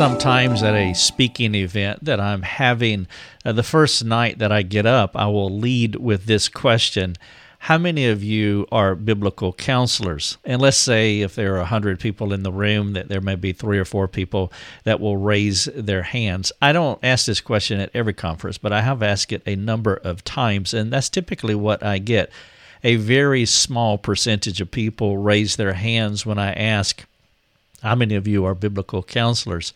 sometimes at a speaking event that I'm having, uh, the first night that I get up, I will lead with this question How many of you are biblical counselors? And let's say if there are 100 people in the room, that there may be three or four people that will raise their hands. I don't ask this question at every conference, but I have asked it a number of times, and that's typically what I get. A very small percentage of people raise their hands when I ask, how many of you are biblical counselors?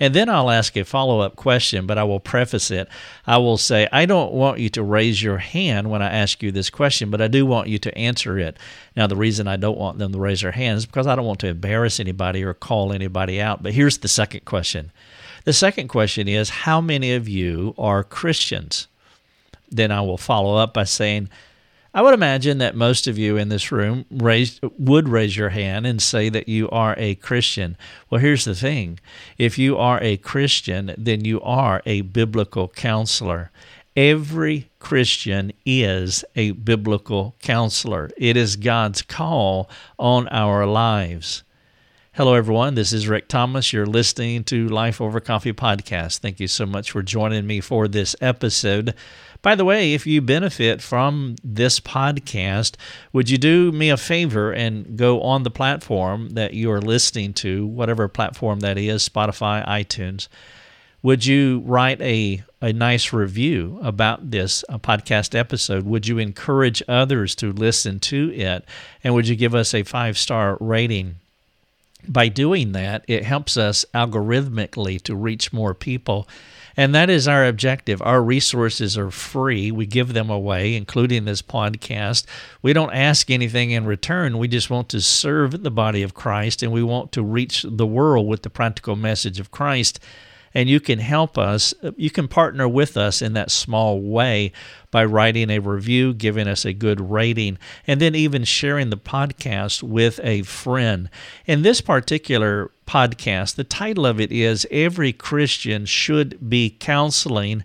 And then I'll ask a follow up question, but I will preface it. I will say, I don't want you to raise your hand when I ask you this question, but I do want you to answer it. Now, the reason I don't want them to raise their hands is because I don't want to embarrass anybody or call anybody out. But here's the second question the second question is, How many of you are Christians? Then I will follow up by saying, I would imagine that most of you in this room raised, would raise your hand and say that you are a Christian. Well, here's the thing if you are a Christian, then you are a biblical counselor. Every Christian is a biblical counselor. It is God's call on our lives. Hello, everyone. This is Rick Thomas. You're listening to Life Over Coffee podcast. Thank you so much for joining me for this episode. By the way, if you benefit from this podcast, would you do me a favor and go on the platform that you are listening to, whatever platform that is, Spotify, iTunes? Would you write a, a nice review about this podcast episode? Would you encourage others to listen to it? And would you give us a five star rating? By doing that, it helps us algorithmically to reach more people and that is our objective. Our resources are free. We give them away, including this podcast. We don't ask anything in return. We just want to serve the body of Christ and we want to reach the world with the practical message of Christ and you can help us. You can partner with us in that small way by writing a review, giving us a good rating, and then even sharing the podcast with a friend. In this particular podcast, the title of it is Every Christian Should Be Counseling.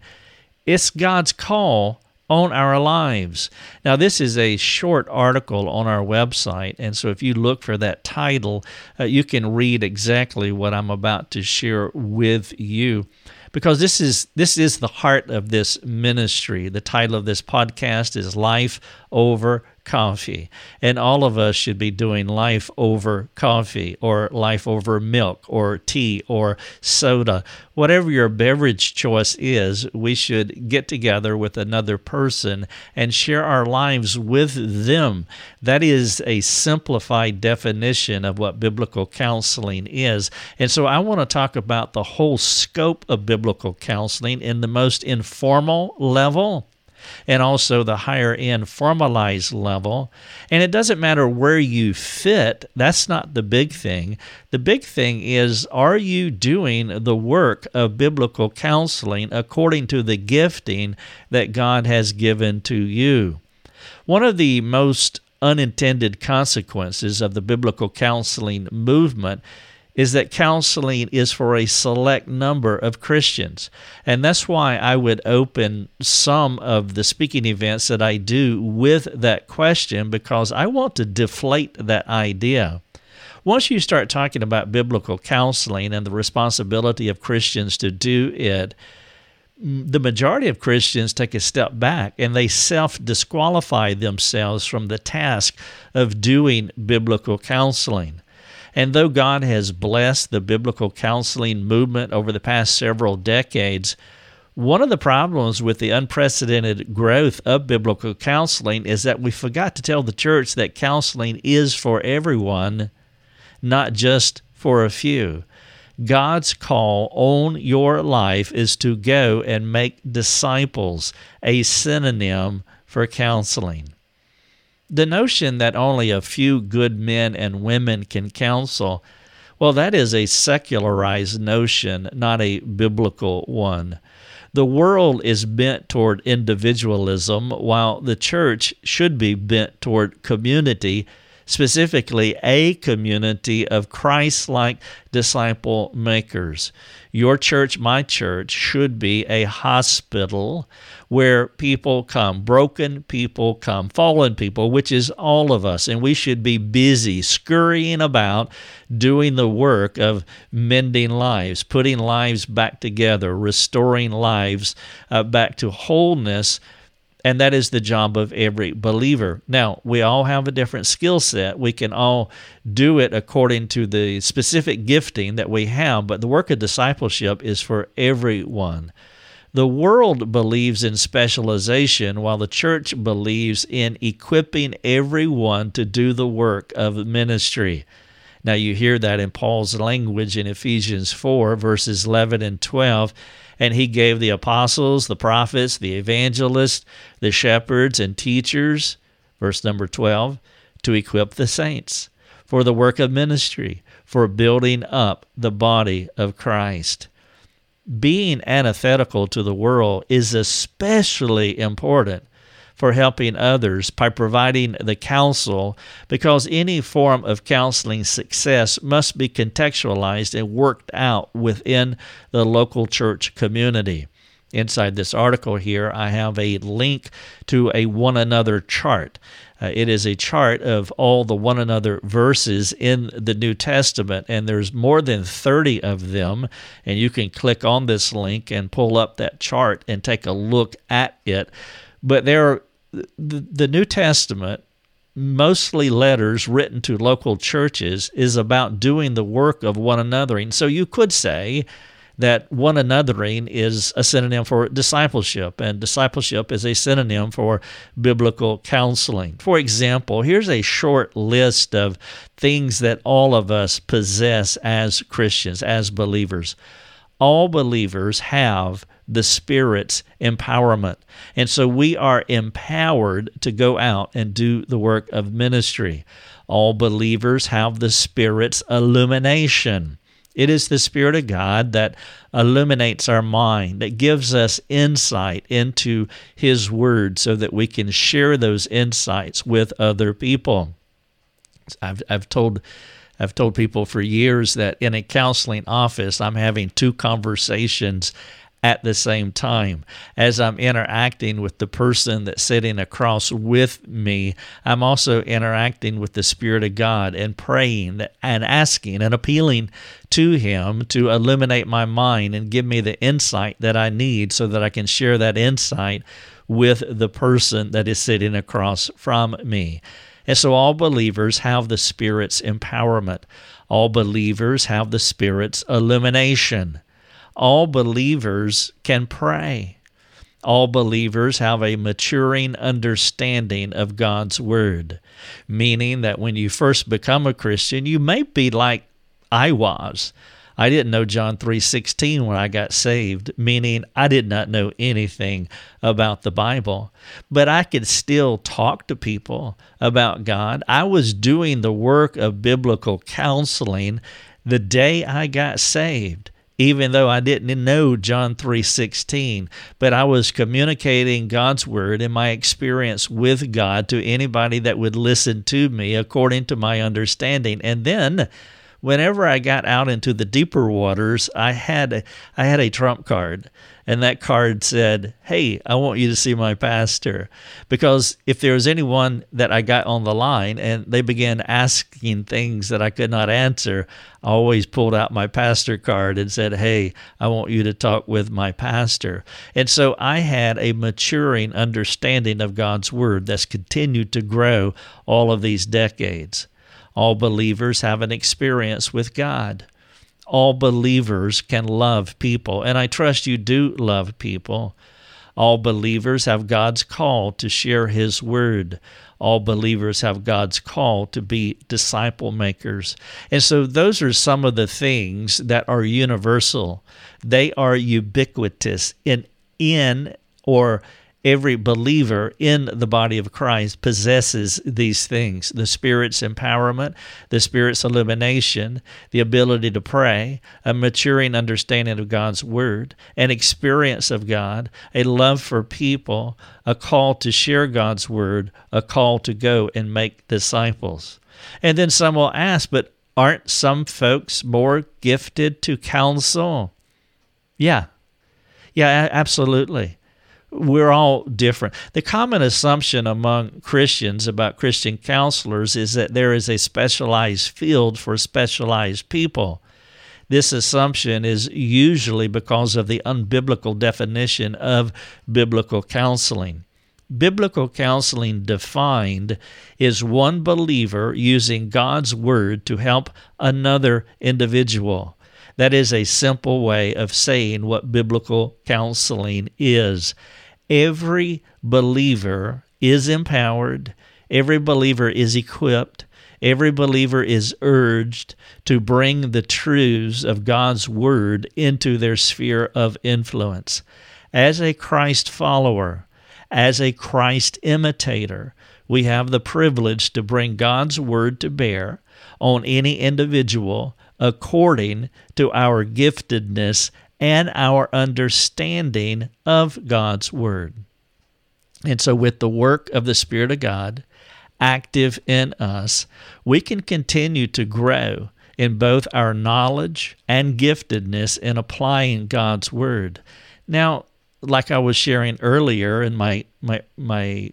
It's God's call on our lives. Now, this is a short article on our website, and so if you look for that title, uh, you can read exactly what I'm about to share with you. Because this is this is the heart of this ministry. The title of this podcast is Life Over coffee. And all of us should be doing life over coffee or life over milk or tea or soda. Whatever your beverage choice is, we should get together with another person and share our lives with them. That is a simplified definition of what biblical counseling is. And so I want to talk about the whole scope of biblical counseling in the most informal level and also the higher end formalized level. And it doesn't matter where you fit, that's not the big thing. The big thing is are you doing the work of biblical counseling according to the gifting that God has given to you? One of the most unintended consequences of the biblical counseling movement is that counseling is for a select number of Christians. And that's why I would open some of the speaking events that I do with that question because I want to deflate that idea. Once you start talking about biblical counseling and the responsibility of Christians to do it, the majority of Christians take a step back and they self disqualify themselves from the task of doing biblical counseling. And though God has blessed the biblical counseling movement over the past several decades, one of the problems with the unprecedented growth of biblical counseling is that we forgot to tell the church that counseling is for everyone, not just for a few. God's call on your life is to go and make disciples, a synonym for counseling. The notion that only a few good men and women can counsel, well, that is a secularized notion, not a biblical one. The world is bent toward individualism, while the church should be bent toward community, specifically a community of Christ like disciple makers. Your church, my church, should be a hospital where people come, broken people come, fallen people, which is all of us. And we should be busy, scurrying about, doing the work of mending lives, putting lives back together, restoring lives uh, back to wholeness and that is the job of every believer. Now, we all have a different skill set. We can all do it according to the specific gifting that we have, but the work of discipleship is for everyone. The world believes in specialization, while the church believes in equipping everyone to do the work of ministry. Now, you hear that in Paul's language in Ephesians 4, verses 11 and 12 and he gave the apostles, the prophets, the evangelists, the shepherds, and teachers, verse number 12, to equip the saints for the work of ministry, for building up the body of Christ. Being antithetical to the world is especially important for helping others by providing the counsel because any form of counseling success must be contextualized and worked out within the local church community. Inside this article here, I have a link to a one another chart. Uh, it is a chart of all the one another verses in the New Testament, and there's more than 30 of them. And you can click on this link and pull up that chart and take a look at it. But there are the, New Testament, mostly letters written to local churches, is about doing the work of one anothering. So you could say that one anothering is a synonym for discipleship, and discipleship is a synonym for biblical counseling. For example, here's a short list of things that all of us possess as Christians, as believers. All believers have the Spirit's empowerment. And so we are empowered to go out and do the work of ministry. All believers have the Spirit's illumination. It is the Spirit of God that illuminates our mind, that gives us insight into His Word so that we can share those insights with other people. I've, I've told I've told people for years that in a counseling office, I'm having two conversations at the same time. As I'm interacting with the person that's sitting across with me, I'm also interacting with the Spirit of God and praying and asking and appealing to Him to illuminate my mind and give me the insight that I need so that I can share that insight with the person that is sitting across from me. And so all believers have the Spirit's empowerment. All believers have the Spirit's illumination all believers can pray. All believers have a maturing understanding of God's Word, meaning that when you first become a Christian, you may be like I was. I didn't know John 3:16 when I got saved, meaning I did not know anything about the Bible, but I could still talk to people about God. I was doing the work of biblical counseling the day I got saved even though I didn't know John 3:16, but I was communicating God's word and my experience with God to anybody that would listen to me according to my understanding. And then whenever I got out into the deeper waters, I had I had a trump card and that card said, Hey, I want you to see my pastor. Because if there was anyone that I got on the line and they began asking things that I could not answer, I always pulled out my pastor card and said, Hey, I want you to talk with my pastor. And so I had a maturing understanding of God's word that's continued to grow all of these decades. All believers have an experience with God all believers can love people, and I trust you do love people. All believers have God's call to share His word. All believers have God's call to be disciple makers. And so, those are some of the things that are universal. They are ubiquitous in, in or every believer in the body of Christ possesses these things the Spirit's empowerment, the Spirit's illumination, the ability to pray, a maturing understanding of God's Word, an experience of God, a love for people, a call to share God's Word, a call to go and make disciples. And then some will ask, but aren't some folks more gifted to counsel? Yeah. Yeah, absolutely we're all different. The common assumption among Christians about Christian counselors is that there is a specialized field for specialized people. This assumption is usually because of the unbiblical definition of biblical counseling. Biblical counseling defined is one believer using God's word to help another individual. That is a simple way of saying what biblical counseling is. Every believer is empowered, every believer is equipped, every believer is urged to bring the truths of God's Word into their sphere of influence. As a Christ follower, as a Christ imitator, we have the privilege to bring God's Word to bear on any individual according to our giftedness and our understanding of God's Word. And so, with the work of the Spirit of God active in us, we can continue to grow in both our knowledge and giftedness in applying God's Word. Now, like I was sharing earlier in my, my, my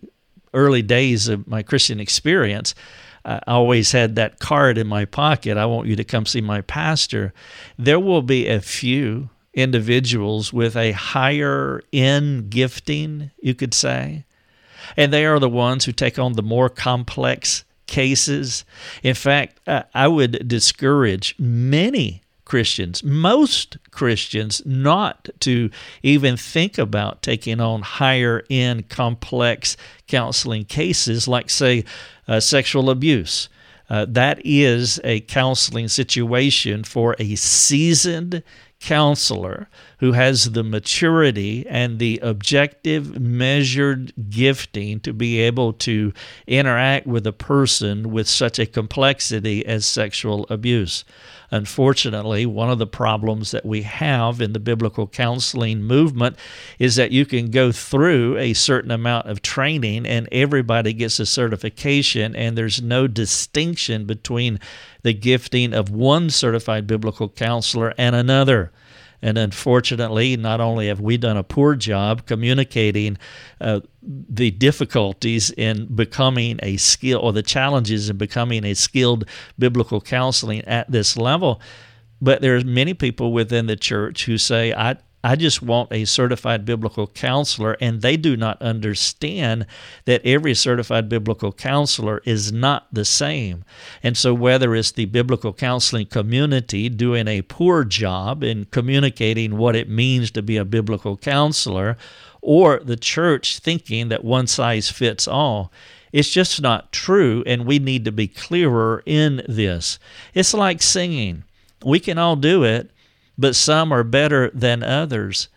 early days of my Christian experience, I always had that card in my pocket. I want you to come see my pastor. There will be a few individuals with a higher end gifting, you could say. And they are the ones who take on the more complex cases. In fact, I would discourage many Christians, most Christians, not to even think about taking on higher end complex counseling cases like, say, uh, sexual abuse. Uh, that is a counseling situation for a seasoned counselor who has the maturity and the objective, measured gifting to be able to interact with a person with such a complexity as sexual abuse. Unfortunately, one of the problems that we have in the biblical counseling movement is that you can go through a certain amount of training and everybody gets a certification, and there's no distinction between the gifting of one certified biblical counselor and another. And unfortunately, not only have we done a poor job communicating uh, the difficulties in becoming a skill or the challenges in becoming a skilled biblical counseling at this level, but there's many people within the church who say, I, I just want a certified biblical counselor, and they do not understand that every certified biblical counselor is not the same. And so, whether it's the biblical counseling community doing a poor job in communicating what it means to be a biblical counselor, or the church thinking that one size fits all, it's just not true, and we need to be clearer in this. It's like singing. We can all do it, but some are better than others.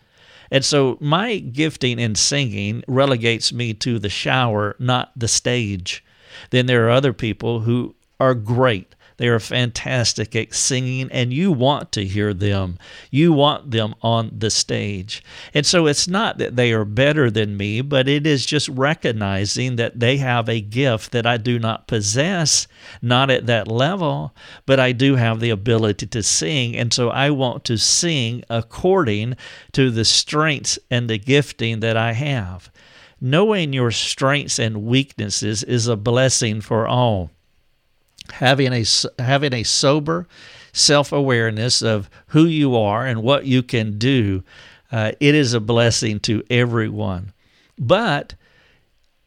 And so my gifting in singing relegates me to the shower, not the stage. Then there are other people who are great they are fantastic at singing, and you want to hear them. You want them on the stage. And so it's not that they are better than me, but it is just recognizing that they have a gift that I do not possess, not at that level, but I do have the ability to sing. And so I want to sing according to the strengths and the gifting that I have. Knowing your strengths and weaknesses is a blessing for all having a having a sober self-awareness of who you are and what you can do uh, it is a blessing to everyone but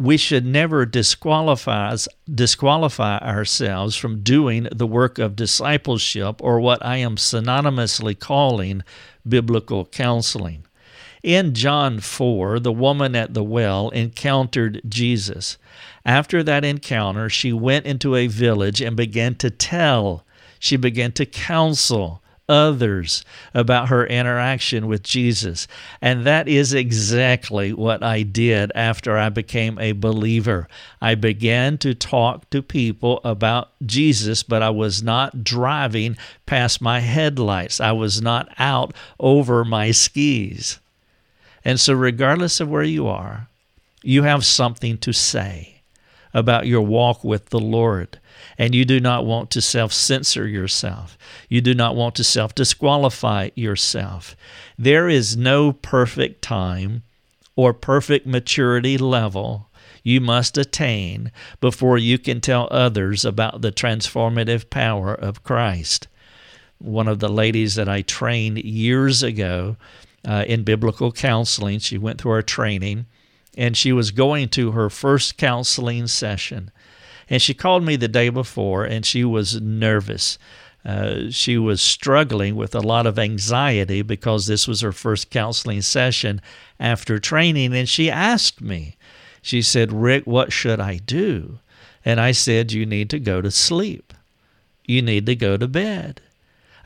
we should never disqualify disqualify ourselves from doing the work of discipleship or what I am synonymously calling biblical counseling. In John 4, the woman at the well encountered Jesus. After that encounter, she went into a village and began to tell, she began to counsel others about her interaction with Jesus. And that is exactly what I did after I became a believer. I began to talk to people about Jesus, but I was not driving past my headlights. I was not out over my skis. And so, regardless of where you are, you have something to say about your walk with the Lord. And you do not want to self censor yourself. You do not want to self disqualify yourself. There is no perfect time or perfect maturity level you must attain before you can tell others about the transformative power of Christ. One of the ladies that I trained years ago uh, in biblical counseling, she went through our training and she was going to her first counseling session. And she called me the day before, and she was nervous. Uh, she was struggling with a lot of anxiety because this was her first counseling session after training. And she asked me, she said, Rick, what should I do? And I said, You need to go to sleep. You need to go to bed.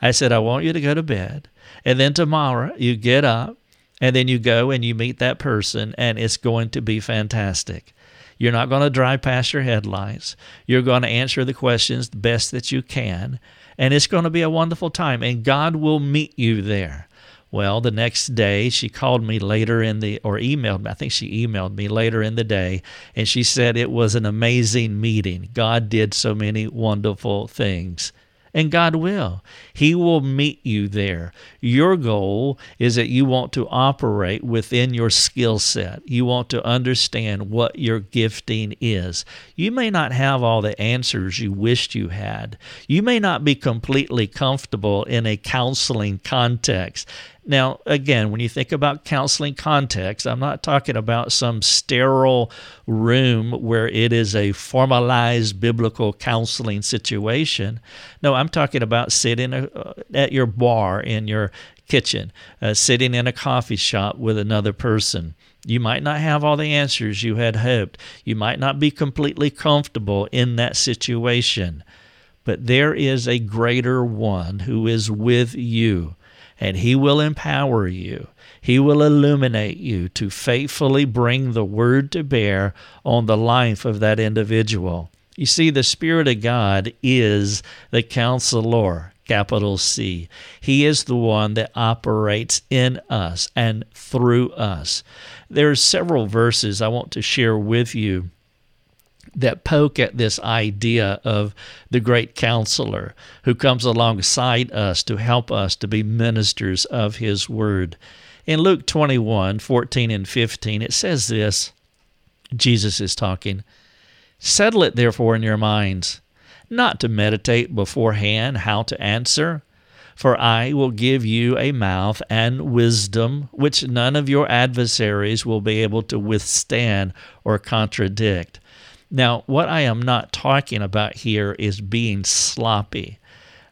I said, I want you to go to bed. And then tomorrow you get up and then you go and you meet that person, and it's going to be fantastic. You're not going to drive past your headlights. You're going to answer the questions the best that you can, and it's going to be a wonderful time, and God will meet you there. Well, the next day she called me later in the, or emailed me, I think she emailed me later in the day, and she said it was an amazing meeting. God did so many wonderful things and God will. He will meet you there. Your goal is that you want to operate within your skill set. You want to understand what your gifting is. You may not have all the answers you wished you had. You may not be completely comfortable in a counseling context. Now, again, when you think about counseling context, I'm not talking about some sterile room where it is a formalized biblical counseling situation. No, I'm talking about sitting uh, at your bar in your kitchen, uh, sitting in a coffee shop with another person. You might not have all the answers you had hoped. You might not be completely comfortable in that situation. But there is a greater one who is with you and He will empower you. He will illuminate you to faithfully bring the word to bear on the life of that individual. You see, the Spirit of God is the counselor, capital C. He is the one that operates in us and through us. There are several verses I want to share with you that poke at this idea of the great counselor who comes alongside us to help us to be ministers of his word. In Luke 21 14 and 15, it says this Jesus is talking. Settle it therefore in your minds, not to meditate beforehand how to answer. For I will give you a mouth and wisdom which none of your adversaries will be able to withstand or contradict. Now, what I am not talking about here is being sloppy.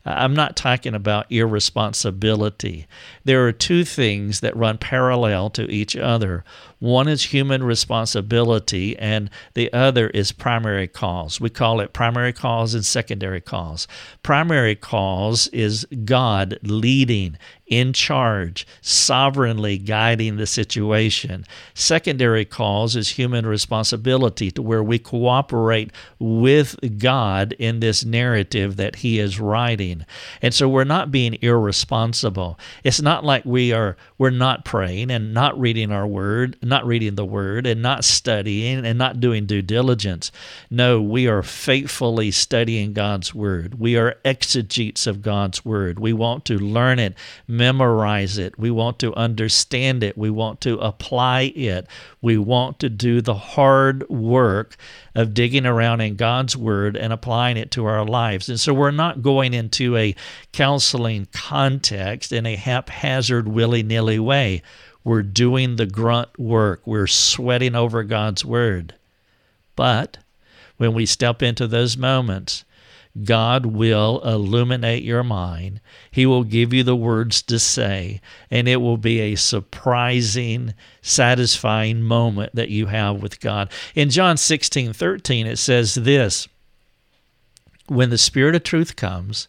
I'm not talking about irresponsibility. There are two things that run parallel to each other. One is human responsibility, and the other is primary cause. We call it primary cause and secondary cause. Primary cause is God leading, in charge, sovereignly guiding the situation. Secondary cause is human responsibility, to where we cooperate with God in this narrative that He is writing. And so we're not being irresponsible. It's not like we are we're not praying and not reading our word, not reading the word and not studying and not doing due diligence. No, we are faithfully studying God's word. We are exegetes of God's word. We want to learn it memorize it. We want to understand it. We want to apply it. We want to do the hard work of digging around in God's Word and applying it to our lives. And so we're not going into a counseling context in a haphazard, willy nilly way. We're doing the grunt work, we're sweating over God's Word. But when we step into those moments, God will illuminate your mind. He will give you the words to say, and it will be a surprising, satisfying moment that you have with God. In John 16 13, it says this When the Spirit of truth comes,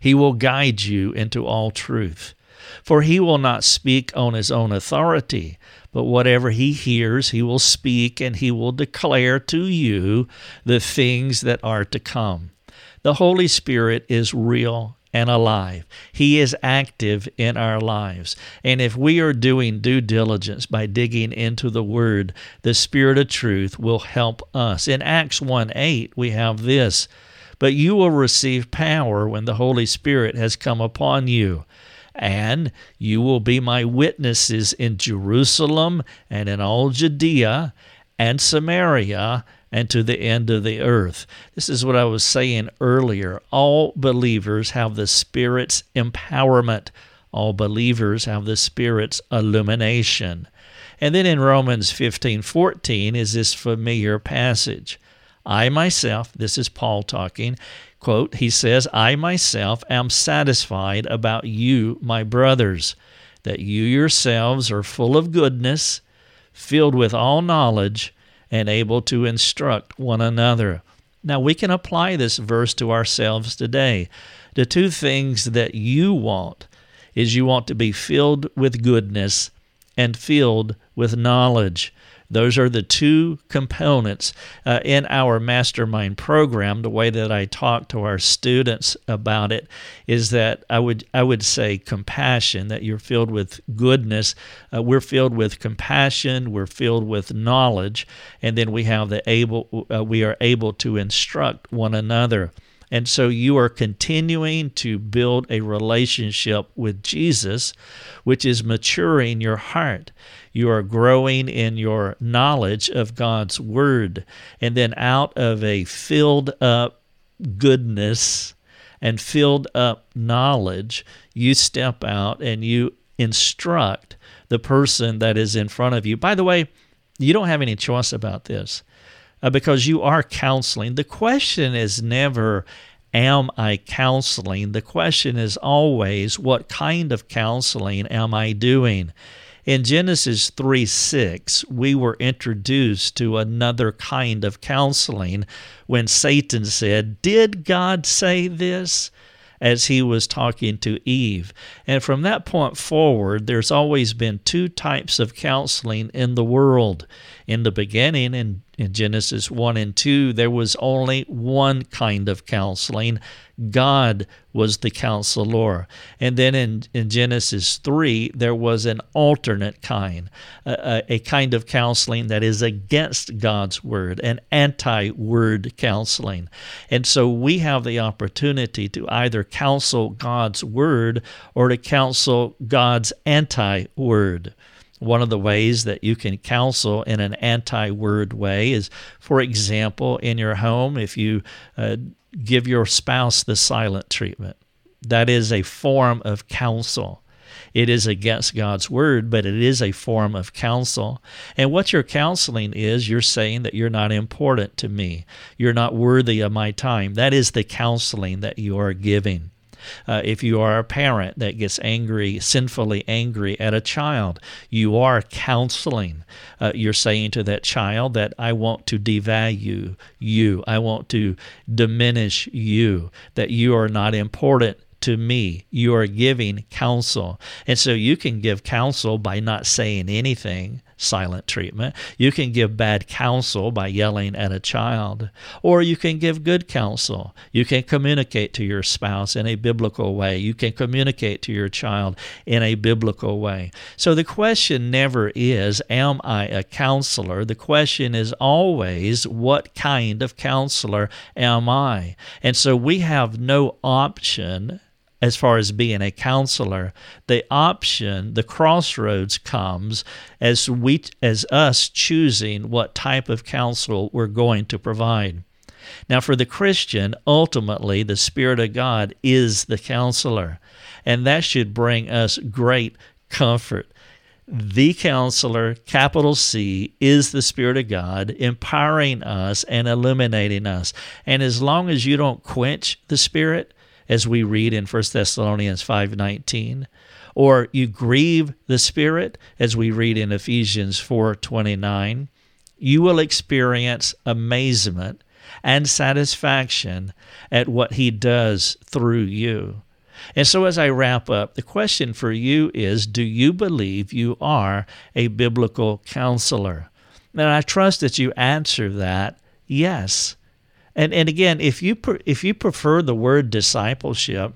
He will guide you into all truth. For he will not speak on his own authority, but whatever he hears, he will speak, and he will declare to you the things that are to come. The Holy Spirit is real and alive. He is active in our lives. And if we are doing due diligence by digging into the Word, the Spirit of truth will help us. In Acts 1 8, we have this But you will receive power when the Holy Spirit has come upon you. And you will be my witnesses in Jerusalem and in all Judea and Samaria and to the end of the earth. This is what I was saying earlier. All believers have the Spirit's empowerment, all believers have the Spirit's illumination. And then in Romans 15 14 is this familiar passage. I myself, this is Paul talking, quote, he says, I myself am satisfied about you, my brothers, that you yourselves are full of goodness, filled with all knowledge, and able to instruct one another. Now, we can apply this verse to ourselves today. The two things that you want is you want to be filled with goodness and filled with knowledge. Those are the two components uh, in our mastermind program. The way that I talk to our students about it is that I would I would say compassion. That you're filled with goodness. Uh, we're filled with compassion. We're filled with knowledge, and then we have the able. Uh, we are able to instruct one another. And so you are continuing to build a relationship with Jesus, which is maturing your heart. You are growing in your knowledge of God's Word. And then out of a filled up goodness and filled up knowledge, you step out and you instruct the person that is in front of you. By the way, you don't have any choice about this uh, because you are counseling. The question is never, Am I counseling? The question is always, What kind of counseling am I doing? In Genesis 3 6, we were introduced to another kind of counseling when Satan said, Did God say this? as he was talking to Eve. And from that point forward, there's always been two types of counseling in the world. In the beginning, in, in Genesis 1 and 2, there was only one kind of counseling God was the counselor. And then in, in Genesis 3, there was an alternate kind, a, a kind of counseling that is against God's word, an anti word counseling. And so we have the opportunity to either counsel God's word or to counsel God's anti word. One of the ways that you can counsel in an anti word way is, for example, in your home, if you uh, give your spouse the silent treatment. That is a form of counsel. It is against God's word, but it is a form of counsel. And what you're counseling is, you're saying that you're not important to me. You're not worthy of my time. That is the counseling that you are giving. Uh, if you are a parent that gets angry, sinfully angry at a child, you are counseling. Uh, you're saying to that child that I want to devalue you, I want to diminish you, that you are not important to me. You are giving counsel. And so you can give counsel by not saying anything silent treatment. You can give bad counsel by yelling at a child, or you can give good counsel. You can communicate to your spouse in a biblical way. You can communicate to your child in a biblical way. So the question never is, Am I a counselor? The question is always, What kind of counselor am I? And so we have no option as far as being a counselor the option the crossroads comes as we as us choosing what type of counsel we're going to provide now for the christian ultimately the spirit of god is the counselor and that should bring us great comfort the counselor, capital C, is the Spirit of God, empowering us and illuminating us. And as long as you don't quench the Spirit, as we read in 1 Thessalonians 5:19 or you grieve the spirit as we read in Ephesians 4:29 you will experience amazement and satisfaction at what he does through you And so, as I wrap up, the question for you is Do you believe you are a biblical counselor? And I trust that you answer that yes. And, and again, if you, if you prefer the word discipleship,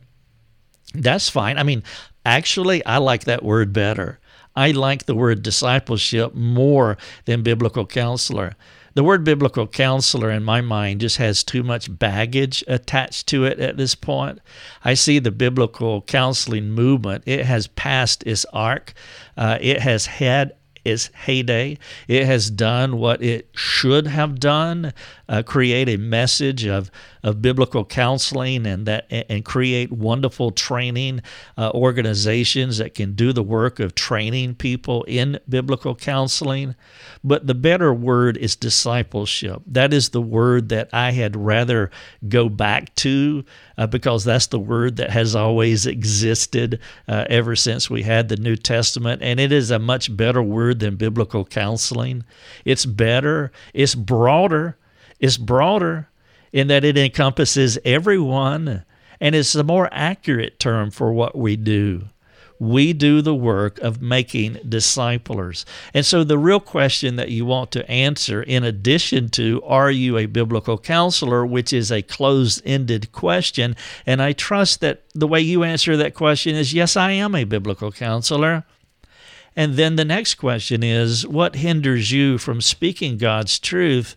that's fine. I mean, actually, I like that word better. I like the word discipleship more than biblical counselor. The word biblical counselor, in my mind, just has too much baggage attached to it at this point. I see the biblical counseling movement, it has passed its arc. Uh, it has had its heyday. It has done what it should have done, uh, create a message of, of biblical counseling and that and create wonderful training uh, organizations that can do the work of training people in biblical counseling. But the better word is discipleship. That is the word that I had rather go back to uh, because that's the word that has always existed uh, ever since we had the New Testament. And it is a much better word than biblical counseling. It's better, it's broader, it's broader in that it encompasses everyone and it's a more accurate term for what we do we do the work of making disciplers. And so, the real question that you want to answer, in addition to, are you a biblical counselor, which is a closed ended question, and I trust that the way you answer that question is, yes, I am a biblical counselor. And then the next question is, what hinders you from speaking God's truth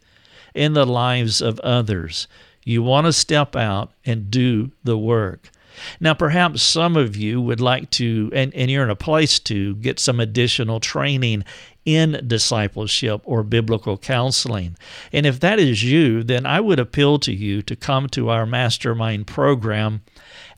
in the lives of others? You want to step out and do the work. Now, perhaps some of you would like to, and, and you're in a place to get some additional training in discipleship or biblical counseling. And if that is you, then I would appeal to you to come to our mastermind program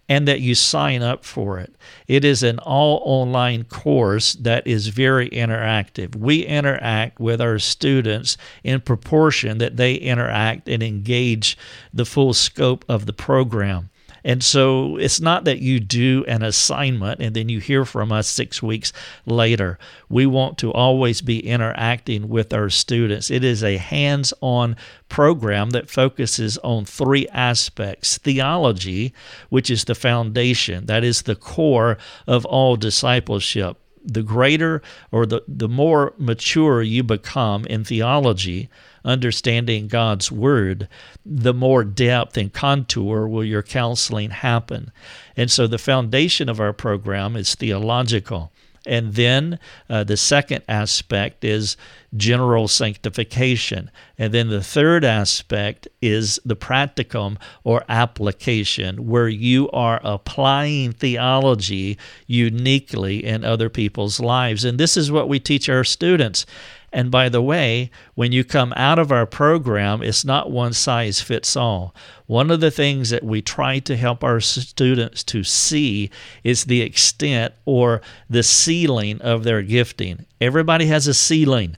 and that you sign up for it. It is an all online course that is very interactive. We interact with our students in proportion that they interact and engage the full scope of the program. And so it's not that you do an assignment and then you hear from us six weeks later. We want to always be interacting with our students. It is a hands on program that focuses on three aspects theology, which is the foundation, that is the core of all discipleship the greater or the, the more mature you become in theology, understanding God's Word, the more depth and contour will your counseling happen. And so the foundation of our program is theological. And then uh, the second aspect is general sanctification. And then the third aspect is the practicum or application, where you are applying theology uniquely in other people's lives. And this is what we teach our students. And by the way, when you come out of our program, it's not one size fits all. One of the things that we try to help our students to see is the extent or the ceiling of their gifting. Everybody has a ceiling.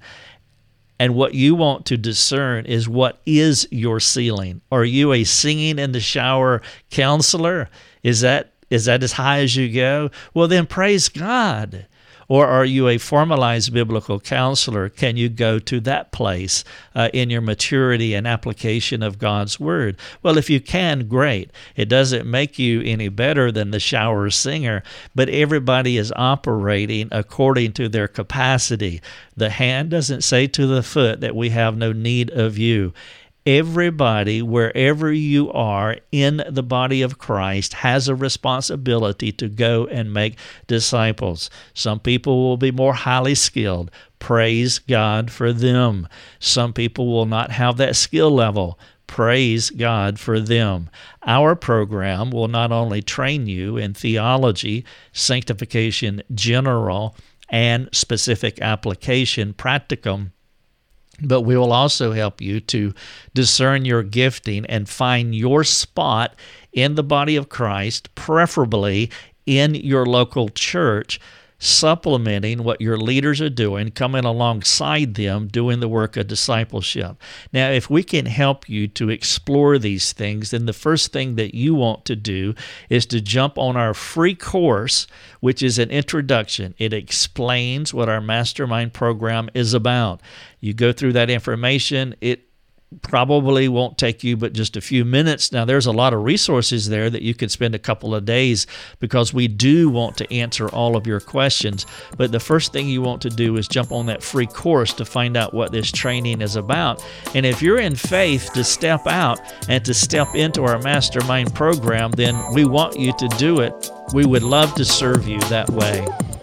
And what you want to discern is what is your ceiling? Are you a singing in the shower counselor? Is that is that as high as you go? Well, then praise God. Or are you a formalized biblical counselor? Can you go to that place uh, in your maturity and application of God's Word? Well, if you can, great. It doesn't make you any better than the shower singer, but everybody is operating according to their capacity. The hand doesn't say to the foot that we have no need of you everybody, wherever you are in the body of Christ, has a responsibility to go and make disciples. Some people will be more highly skilled. Praise God for them. Some people will not have that skill level. Praise God for them. Our program will not only train you in theology, sanctification general, and specific application practicum but we will also help you to discern your gifting and find your spot in the body of Christ, preferably in your local church, supplementing what your leaders are doing, coming alongside them, doing the work of discipleship. Now, if we can help you to explore these things, then the first thing that you want to do is to jump on our free course, which is an introduction. It explains what our mastermind program is about. You go through that information, it probably won't take you but just a few minutes. Now, there's a lot of resources there that you could spend a couple of days because we do want to answer all of your questions. But the first thing you want to do is jump on that free course to find out what this training is about. And if you're in faith to step out and to step into our mastermind program, then we want you to do it. We would love to serve you that way.